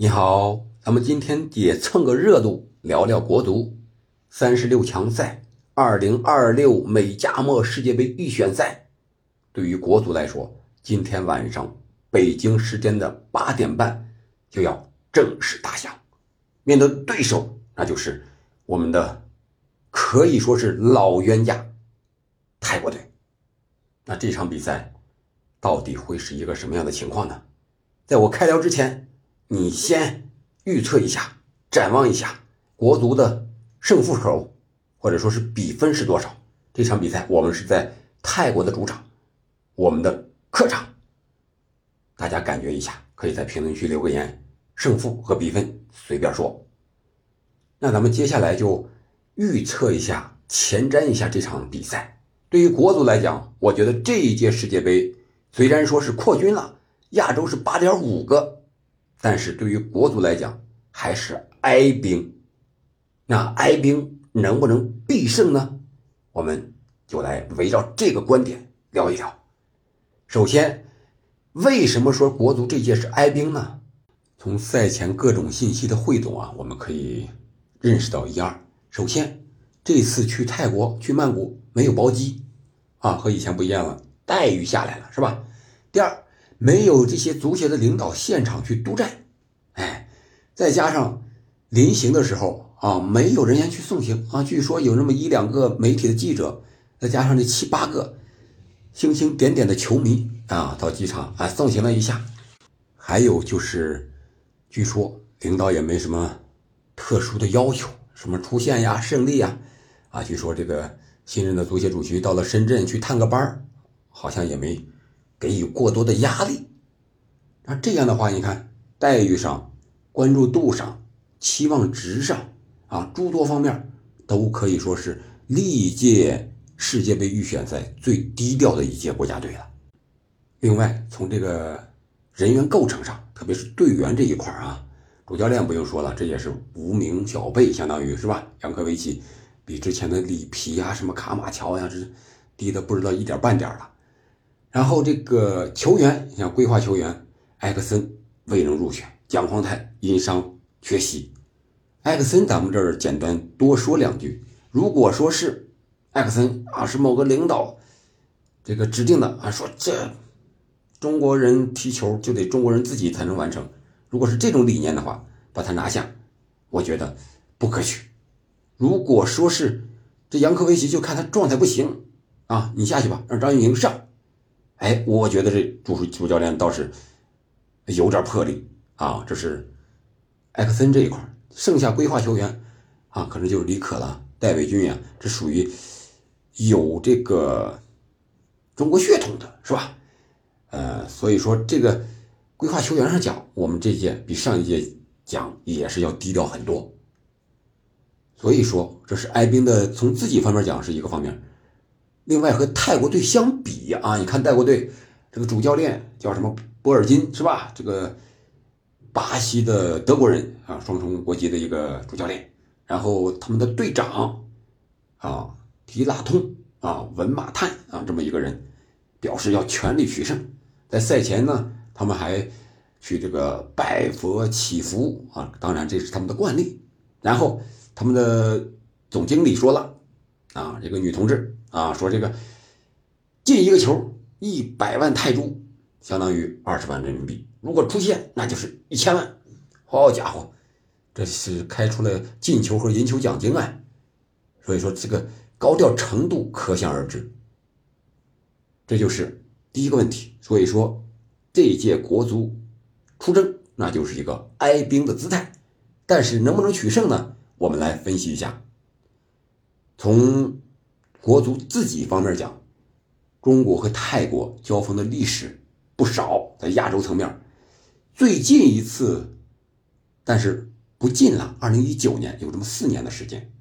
你好，咱们今天也蹭个热度，聊聊国足三十六强赛二零二六美加墨世界杯预选赛。对于国足来说，今天晚上北京时间的八点半就要正式打响，面对对手那就是我们的可以说是老冤家泰国队。那这场比赛到底会是一个什么样的情况呢？在我开聊之前，你先预测一下，展望一下国足的胜负手，或者说是比分是多少？这场比赛我们是在泰国的主场，我们的客场，大家感觉一下，可以在评论区留个言，胜负和比分随便说。那咱们接下来就预测一下，前瞻一下这场比赛。对于国足来讲，我觉得这一届世界杯虽然说是扩军了，亚洲是八点五个，但是对于国足来讲还是哀兵。那哀兵能不能必胜呢？我们就来围绕这个观点聊一聊。首先，为什么说国足这届是哀兵呢？从赛前各种信息的汇总啊，我们可以认识到一二。首先，这次去泰国去曼谷。没有包机，啊，和以前不一样了，待遇下来了，是吧？第二，没有这些足协的领导现场去督战，哎，再加上临行的时候啊，没有人员去送行啊，据说有那么一两个媒体的记者，再加上这七八个星星点点的球迷啊，到机场啊送行了一下，还有就是，据说领导也没什么特殊的要求，什么出线呀、胜利呀，啊，据说这个。新任的足协主席到了深圳去探个班好像也没给予过多的压力。那这样的话，你看待遇上、关注度上、期望值上啊，诸多方面都可以说是历届世界杯预选赛最低调的一届国家队了。另外，从这个人员构成上，特别是队员这一块啊，主教练不用说了，这也是无名小辈，相当于是吧？杨科维奇。比之前的里皮啊，什么卡马乔呀，这是低的不知道一点半点了。然后这个球员，像规划球员埃克森未能入选，蒋光太因伤缺席。埃克森，咱们这儿简单多说两句。如果说是埃克森啊，是某个领导这个指定的啊，说这中国人踢球就得中国人自己才能完成。如果是这种理念的话，把他拿下，我觉得不可取。如果说是这杨科维奇，就看他状态不行啊，你下去吧，让张玉宁上。哎，我觉得这主主教练倒是有点魄力啊。这是埃克森这一块，剩下规划球员啊，可能就是李可了、戴伟军呀，这属于有这个中国血统的，是吧？呃，所以说这个规划球员上讲，我们这届比上一届讲也是要低调很多。所以说，这是哀兵的，从自己方面讲是一个方面。另外和泰国队相比啊，你看泰国队这个主教练叫什么波尔金是吧？这个巴西的德国人啊，双重国籍的一个主教练。然后他们的队长啊，提拉通啊，文马探啊，这么一个人，表示要全力取胜。在赛前呢，他们还去这个拜佛祈福啊，当然这是他们的惯例。然后。他们的总经理说了，啊，这个女同志啊，说这个进一个球一百万泰铢，相当于二十万人民币。如果出现，那就是一千万。好家伙，这是开出了进球和赢球奖金啊！所以说这个高调程度可想而知。这就是第一个问题。所以说这一届国足出征，那就是一个哀兵的姿态，但是能不能取胜呢？我们来分析一下，从国足自己方面讲，中国和泰国交锋的历史不少，在亚洲层面，最近一次，但是不近了，二零一九年有这么四年的时间，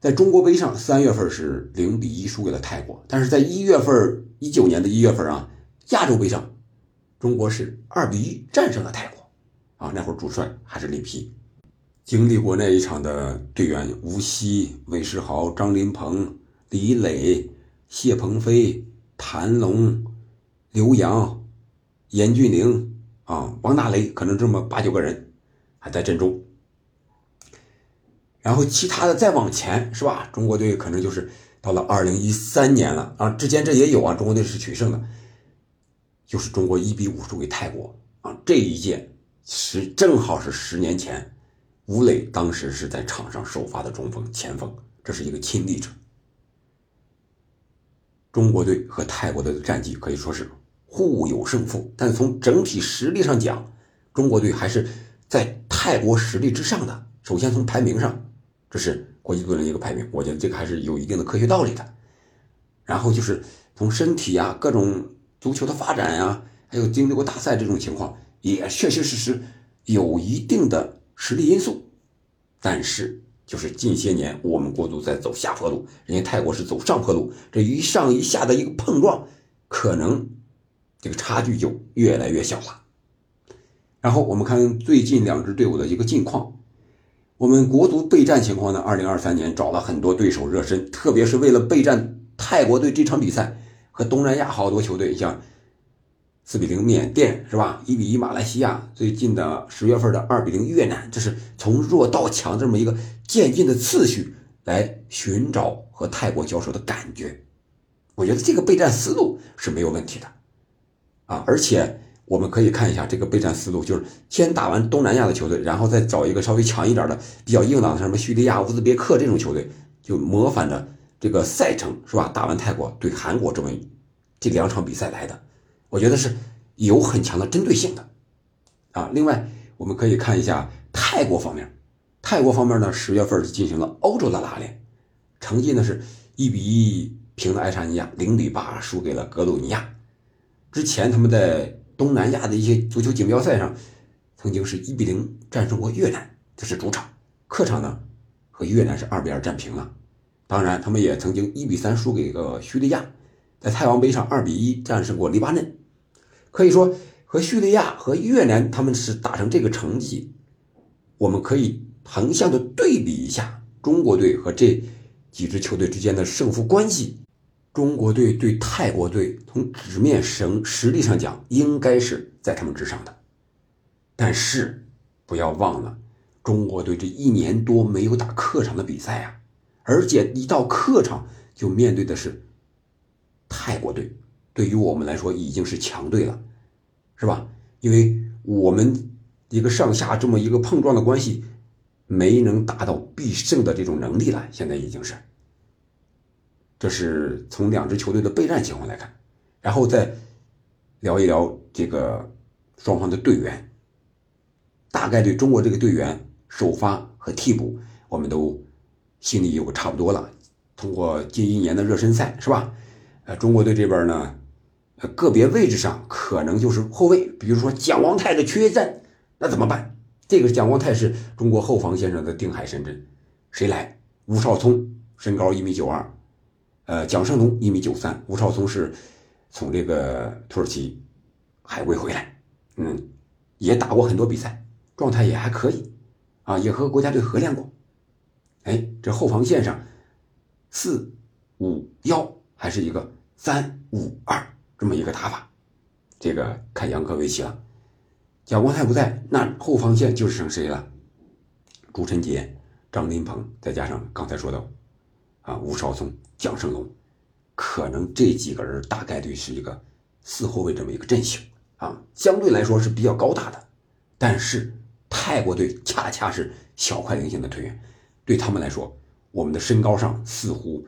在中国杯上三月份是零比一输给了泰国，但是在一月份一九年的一月份啊，亚洲杯上，中国是二比一战胜了泰国，啊，那会儿主帅还是里皮。经历过那一场的队员吴曦、韦世豪、张琳芃、李磊、谢鹏飞、谭龙、刘洋、严俊凌啊，王大雷可能这么八九个人还在阵中。然后其他的再往前是吧？中国队可能就是到了二零一三年了啊，之前这也有啊，中国队是取胜的，就是中国一比五输给泰国啊，这一届是正好是十年前，吴磊当时是在场上首发的中锋前锋，这是一个亲历者。中国队和泰国队的战绩可以说是互有胜负，但从整体实力上讲，中国队还是在泰国实力之上的。首先从排名上。这是国际足联一个排名，我觉得这个还是有一定的科学道理的。然后就是从身体啊、各种足球的发展呀，还有经历过大赛这种情况，也确确实实有一定的实力因素。但是就是近些年我们国足在走下坡路，人家泰国是走上坡路，这一上一下的一个碰撞，可能这个差距就越来越小了。然后我们看最近两支队伍的一个近况。我们国足备战情况呢？二零二三年找了很多对手热身，特别是为了备战泰国队这场比赛和东南亚好多球队，像四比零缅甸是吧？一比一马来西亚，最近的十月份的二比零越南，这是从弱到强这么一个渐进的次序来寻找和泰国交手的感觉。我觉得这个备战思路是没有问题的啊，而且。我们可以看一下这个备战思路，就是先打完东南亚的球队，然后再找一个稍微强一点的、比较硬朗的，什么叙利亚、乌兹别克这种球队，就模仿着这个赛程，是吧？打完泰国对韩国这么这两场比赛来的，我觉得是有很强的针对性的啊。另外，我们可以看一下泰国方面，泰国方面呢，十月份进行了欧洲的拉练，成绩呢是一比一平了爱沙尼亚，零比八输给了格鲁尼亚。之前他们在东南亚的一些足球锦标赛上，曾经是一比零战胜过越南，这是主场；客场呢，和越南是二比二战平了。当然，他们也曾经一比三输给个叙利亚，在泰王杯上二比一战胜过黎巴嫩。可以说，和叙利亚和越南他们是打成这个成绩，我们可以横向的对比一下中国队和这几支球队之间的胜负关系。中国队对泰国队从纸面神实力上讲，应该是在他们之上的。但是不要忘了，中国队这一年多没有打客场的比赛啊，而且一到客场就面对的是泰国队，对于我们来说已经是强队了，是吧？因为我们一个上下这么一个碰撞的关系，没能达到必胜的这种能力了，现在已经是。这是从两支球队的备战情况来看，然后再聊一聊这个双方的队员。大概对中国这个队员首发和替补，我们都心里有个差不多了。通过近一年的热身赛，是吧？呃，中国队这边呢，个别位置上可能就是后卫，比如说蒋光太的缺阵，那怎么办？这个蒋光太是中国后防线上的定海神针，谁来？吴少聪身高一米九二。呃，蒋胜龙一米九三，吴少聪是从这个土耳其海归回来，嗯，也打过很多比赛，状态也还可以，啊，也和国家队合练过。哎，这后防线上四五幺还是一个三五二这么一个打法，这个看杨科维奇了。蒋光太不在，那后防线就是剩谁了？朱晨杰、张林鹏，再加上刚才说的。啊，吴少聪、蒋胜龙，可能这几个人大概率是一个四后卫这么一个阵型啊，相对来说是比较高大的。但是泰国队恰恰是小快灵性的队员，对他们来说，我们的身高上似乎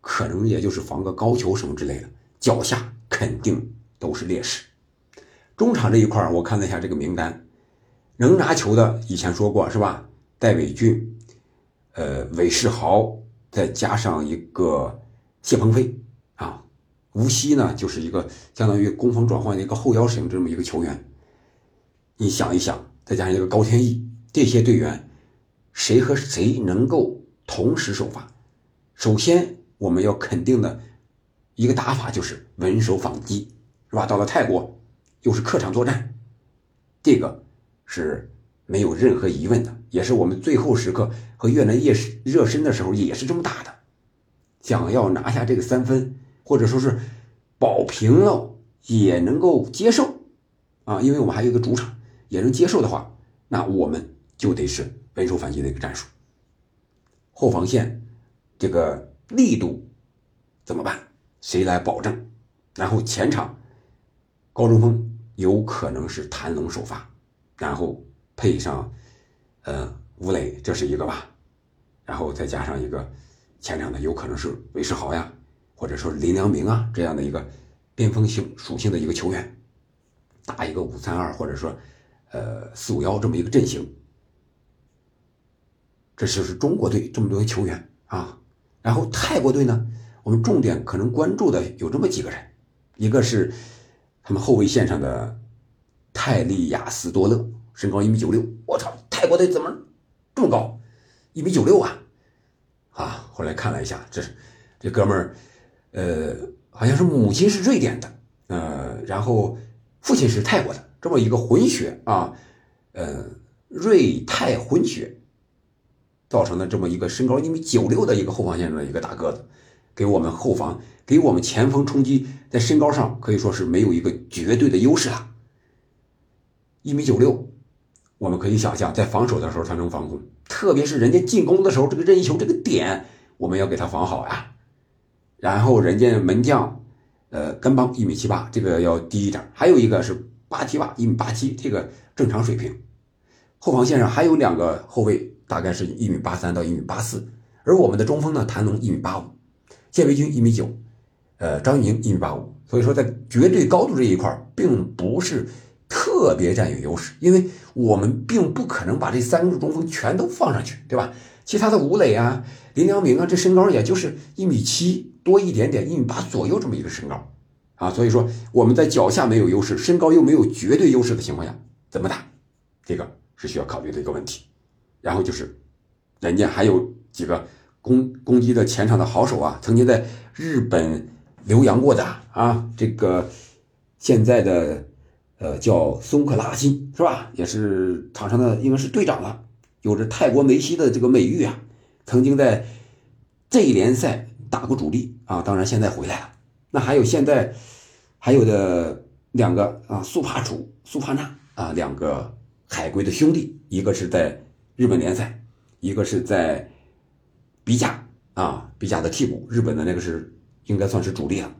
可能也就是防个高球什么之类的，脚下肯定都是劣势。中场这一块我看了一下这个名单，能拿球的以前说过是吧？戴伟俊，呃，韦世豪。再加上一个谢鹏飞啊，无锡呢就是一个相当于攻防转换的一个后腰型这么一个球员。你想一想，再加上一个高天意，这些队员谁和谁能够同时首发？首先我们要肯定的一个打法就是稳守反击，是吧？到了泰国又是客场作战，这个是。没有任何疑问的，也是我们最后时刻和越南夜热身的时候也是这么打的，想要拿下这个三分，或者说是保平了也能够接受，啊，因为我们还有一个主场也能接受的话，那我们就得是稳守反击的一个战术。后防线这个力度怎么办？谁来保证？然后前场高中锋有可能是谭龙首发，然后配上呃吴磊，这是一个吧？然后再加上一个前场的，有可能是韦世豪呀，或者说林良铭啊这样的一个边锋性属性的一个球员，打一个五三二或者说呃四五幺这么一个阵型。这就是中国队这么多球员啊，然后泰国队呢，我们重点可能关注的有这么几个人，一个是他们后卫线上的泰利亚斯多勒，身高一米九六，我操，泰国队怎么这么高，一米九六啊？啊，后来看了一下，这是这哥们儿，呃，好像是母亲是瑞典的，呃，然后父亲是泰国的，这么一个混血啊，呃，瑞泰混血。造成的这么一个身高一米九六的一个后防线上的一个大个子，给我们后防给我们前锋冲击，在身高上可以说是没有一个绝对的优势了。一米九六，我们可以想象在防守的时候他能防空，特别是人家进攻的时候，这个任意球这个点我们要给他防好呀。然后人家门将，呃，甘邦一米七八，这个要低一点。还有一个是巴提瓦一米八七，这个正常水平。后防线上还有两个后卫。大概是一米八三到一米八四，而我们的中锋呢，谭龙一米八五，谢维军一米九，呃，张玉宁一米八五，所以说在绝对高度这一块并不是特别占有优势，因为我们并不可能把这三个中锋全都放上去，对吧？其他的吴磊啊、林良铭啊，这身高也就是一米七多一点点，一米八左右这么一个身高啊，所以说我们在脚下没有优势，身高又没有绝对优势的情况下，怎么打？这个是需要考虑的一个问题。然后就是，人家还有几个攻攻击的前场的好手啊，曾经在日本留洋过的啊，这个现在的呃叫松克拉辛是吧？也是场上的应该是队长了，有着泰国梅西的这个美誉啊，曾经在这一联赛打过主力啊，当然现在回来了。那还有现在还有的两个啊，苏帕楚、苏帕纳啊，两个海归的兄弟，一个是在。日本联赛，一个是在比甲啊，比甲的替补，日本的那个是应该算是主力了。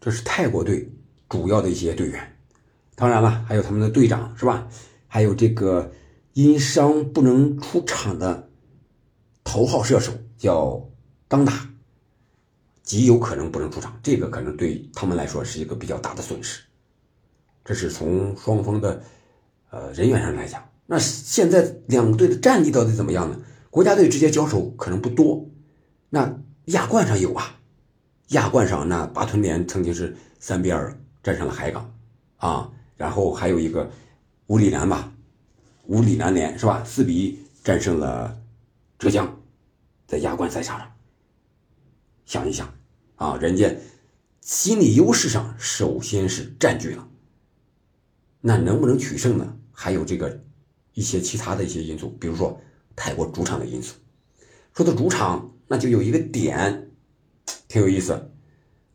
这是泰国队主要的一些队员，当然了，还有他们的队长是吧？还有这个因伤不能出场的头号射手叫当打，极有可能不能出场，这个可能对他们来说是一个比较大的损失。这是从双方的呃人员上来讲。那现在两队的战力到底怎么样呢？国家队直接交手可能不多，那亚冠上有啊，亚冠上那巴吞联曾经是三比二战胜了海港，啊，然后还有一个乌里南吧，乌里南联是吧？四比一战胜了浙江，在亚冠赛场上，想一想啊，人家心理优势上首先是占据了，那能不能取胜呢？还有这个。一些其他的一些因素，比如说泰国主场的因素。说到主场，那就有一个点挺有意思，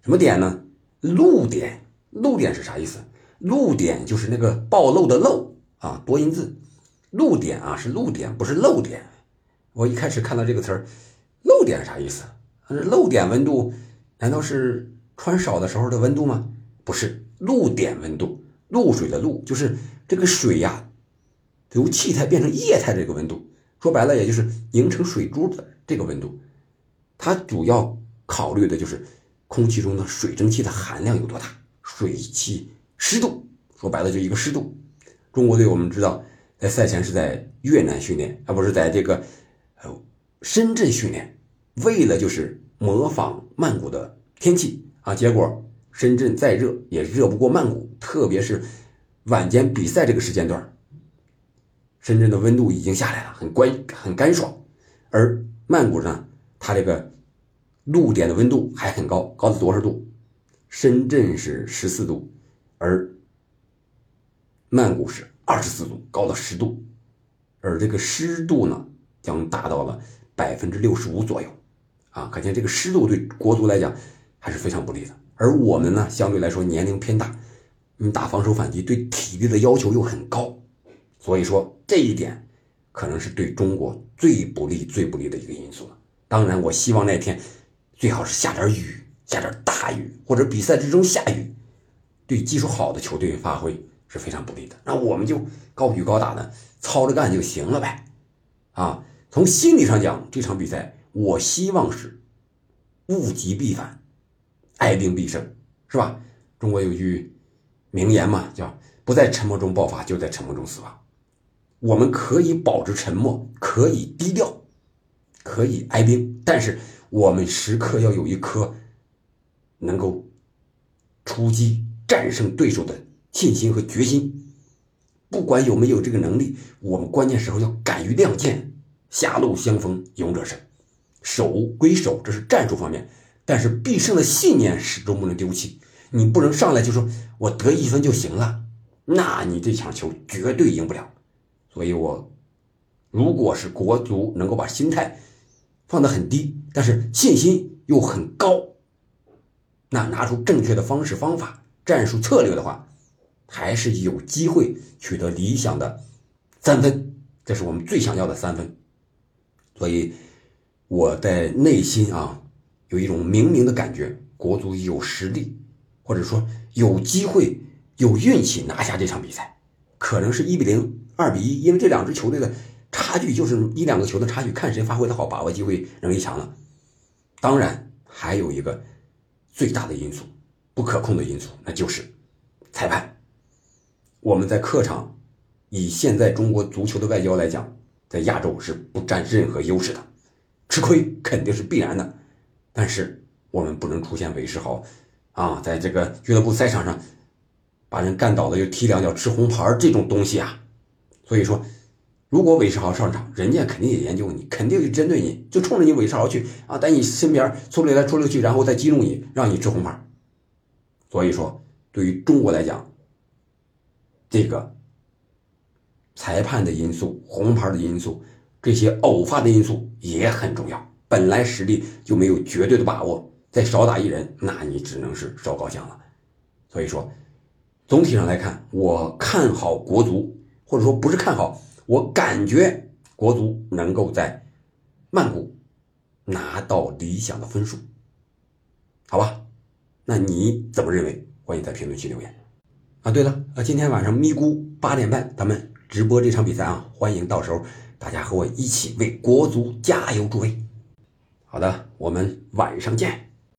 什么点呢？露点。露点是啥意思？露点就是那个暴露的露啊，多音字。露点啊是露点，不是漏点。我一开始看到这个词儿，漏点啥意思？漏点温度难道是穿少的时候的温度吗？不是，露点温度，露水的露就是这个水呀。由气态变成液态的这个温度，说白了也就是凝成水珠的这个温度，它主要考虑的就是空气中的水蒸气的含量有多大，水汽湿度，说白了就一个湿度。中国队我们知道在赛前是在越南训练，而不是在这个呃深圳训练，为了就是模仿曼谷的天气啊，结果深圳再热也热不过曼谷，特别是晚间比赛这个时间段。深圳的温度已经下来了，很干很干爽，而曼谷呢，它这个露点的温度还很高，高到多少度？深圳是十四度，而曼谷是二十四度，高到十度，而这个湿度呢，将达到了百分之六十五左右，啊，可见这个湿度对国足来讲还是非常不利的。而我们呢，相对来说年龄偏大，你打防守反击对体力的要求又很高，所以说这一点可能是对中国最不利、最不利的一个因素了。当然，我希望那天最好是下点雨，下点大雨，或者比赛之中下雨，对技术好的球队发挥是非常不利的。那我们就高举高打的操着干就行了呗。啊，从心理上讲，这场比赛我希望是物极必反，哀兵必胜，是吧？中国有句。名言嘛，叫不在沉默中爆发，就在沉默中死亡。我们可以保持沉默，可以低调，可以挨兵，但是我们时刻要有一颗能够出击、战胜对手的信心和决心。不管有没有这个能力，我们关键时候要敢于亮剑。狭路相逢勇者胜，守归守，这是战术方面，但是必胜的信念始终不能丢弃。你不能上来就说我得一分就行了，那你这场球绝对赢不了。所以，我如果是国足能够把心态放得很低，但是信心又很高，那拿出正确的方式方法、战术策略的话，还是有机会取得理想的三分。这是我们最想要的三分。所以，我在内心啊有一种明明的感觉，国足有实力。或者说有机会、有运气拿下这场比赛，可能是一比零、二比一，因为这两支球队的差距就是一两个球的差距，看谁发挥的好，把握机会能力强了。当然，还有一个最大的因素，不可控的因素，那就是裁判。我们在客场，以现在中国足球的外交来讲，在亚洲是不占任何优势的，吃亏肯定是必然的。但是我们不能出现韦世豪。啊，在这个俱乐部赛场上，把人干倒了又踢两脚吃红牌这种东西啊，所以说，如果韦世豪上场，人家肯定也研究你，肯定就针对你，就冲着你韦世豪去啊，在你身边出溜来出溜去，然后再激怒你，让你吃红牌。所以说，对于中国来讲，这个裁判的因素、红牌的因素、这些偶发的因素也很重要。本来实力就没有绝对的把握。再少打一人，那你只能是烧高香了。所以说，总体上来看，我看好国足，或者说不是看好，我感觉国足能够在曼谷拿到理想的分数，好吧？那你怎么认为？欢迎在评论区留言。啊，对了，啊，今天晚上咪咕八点半咱们直播这场比赛啊，欢迎到时候大家和我一起为国足加油助威。好的，我们晚上见。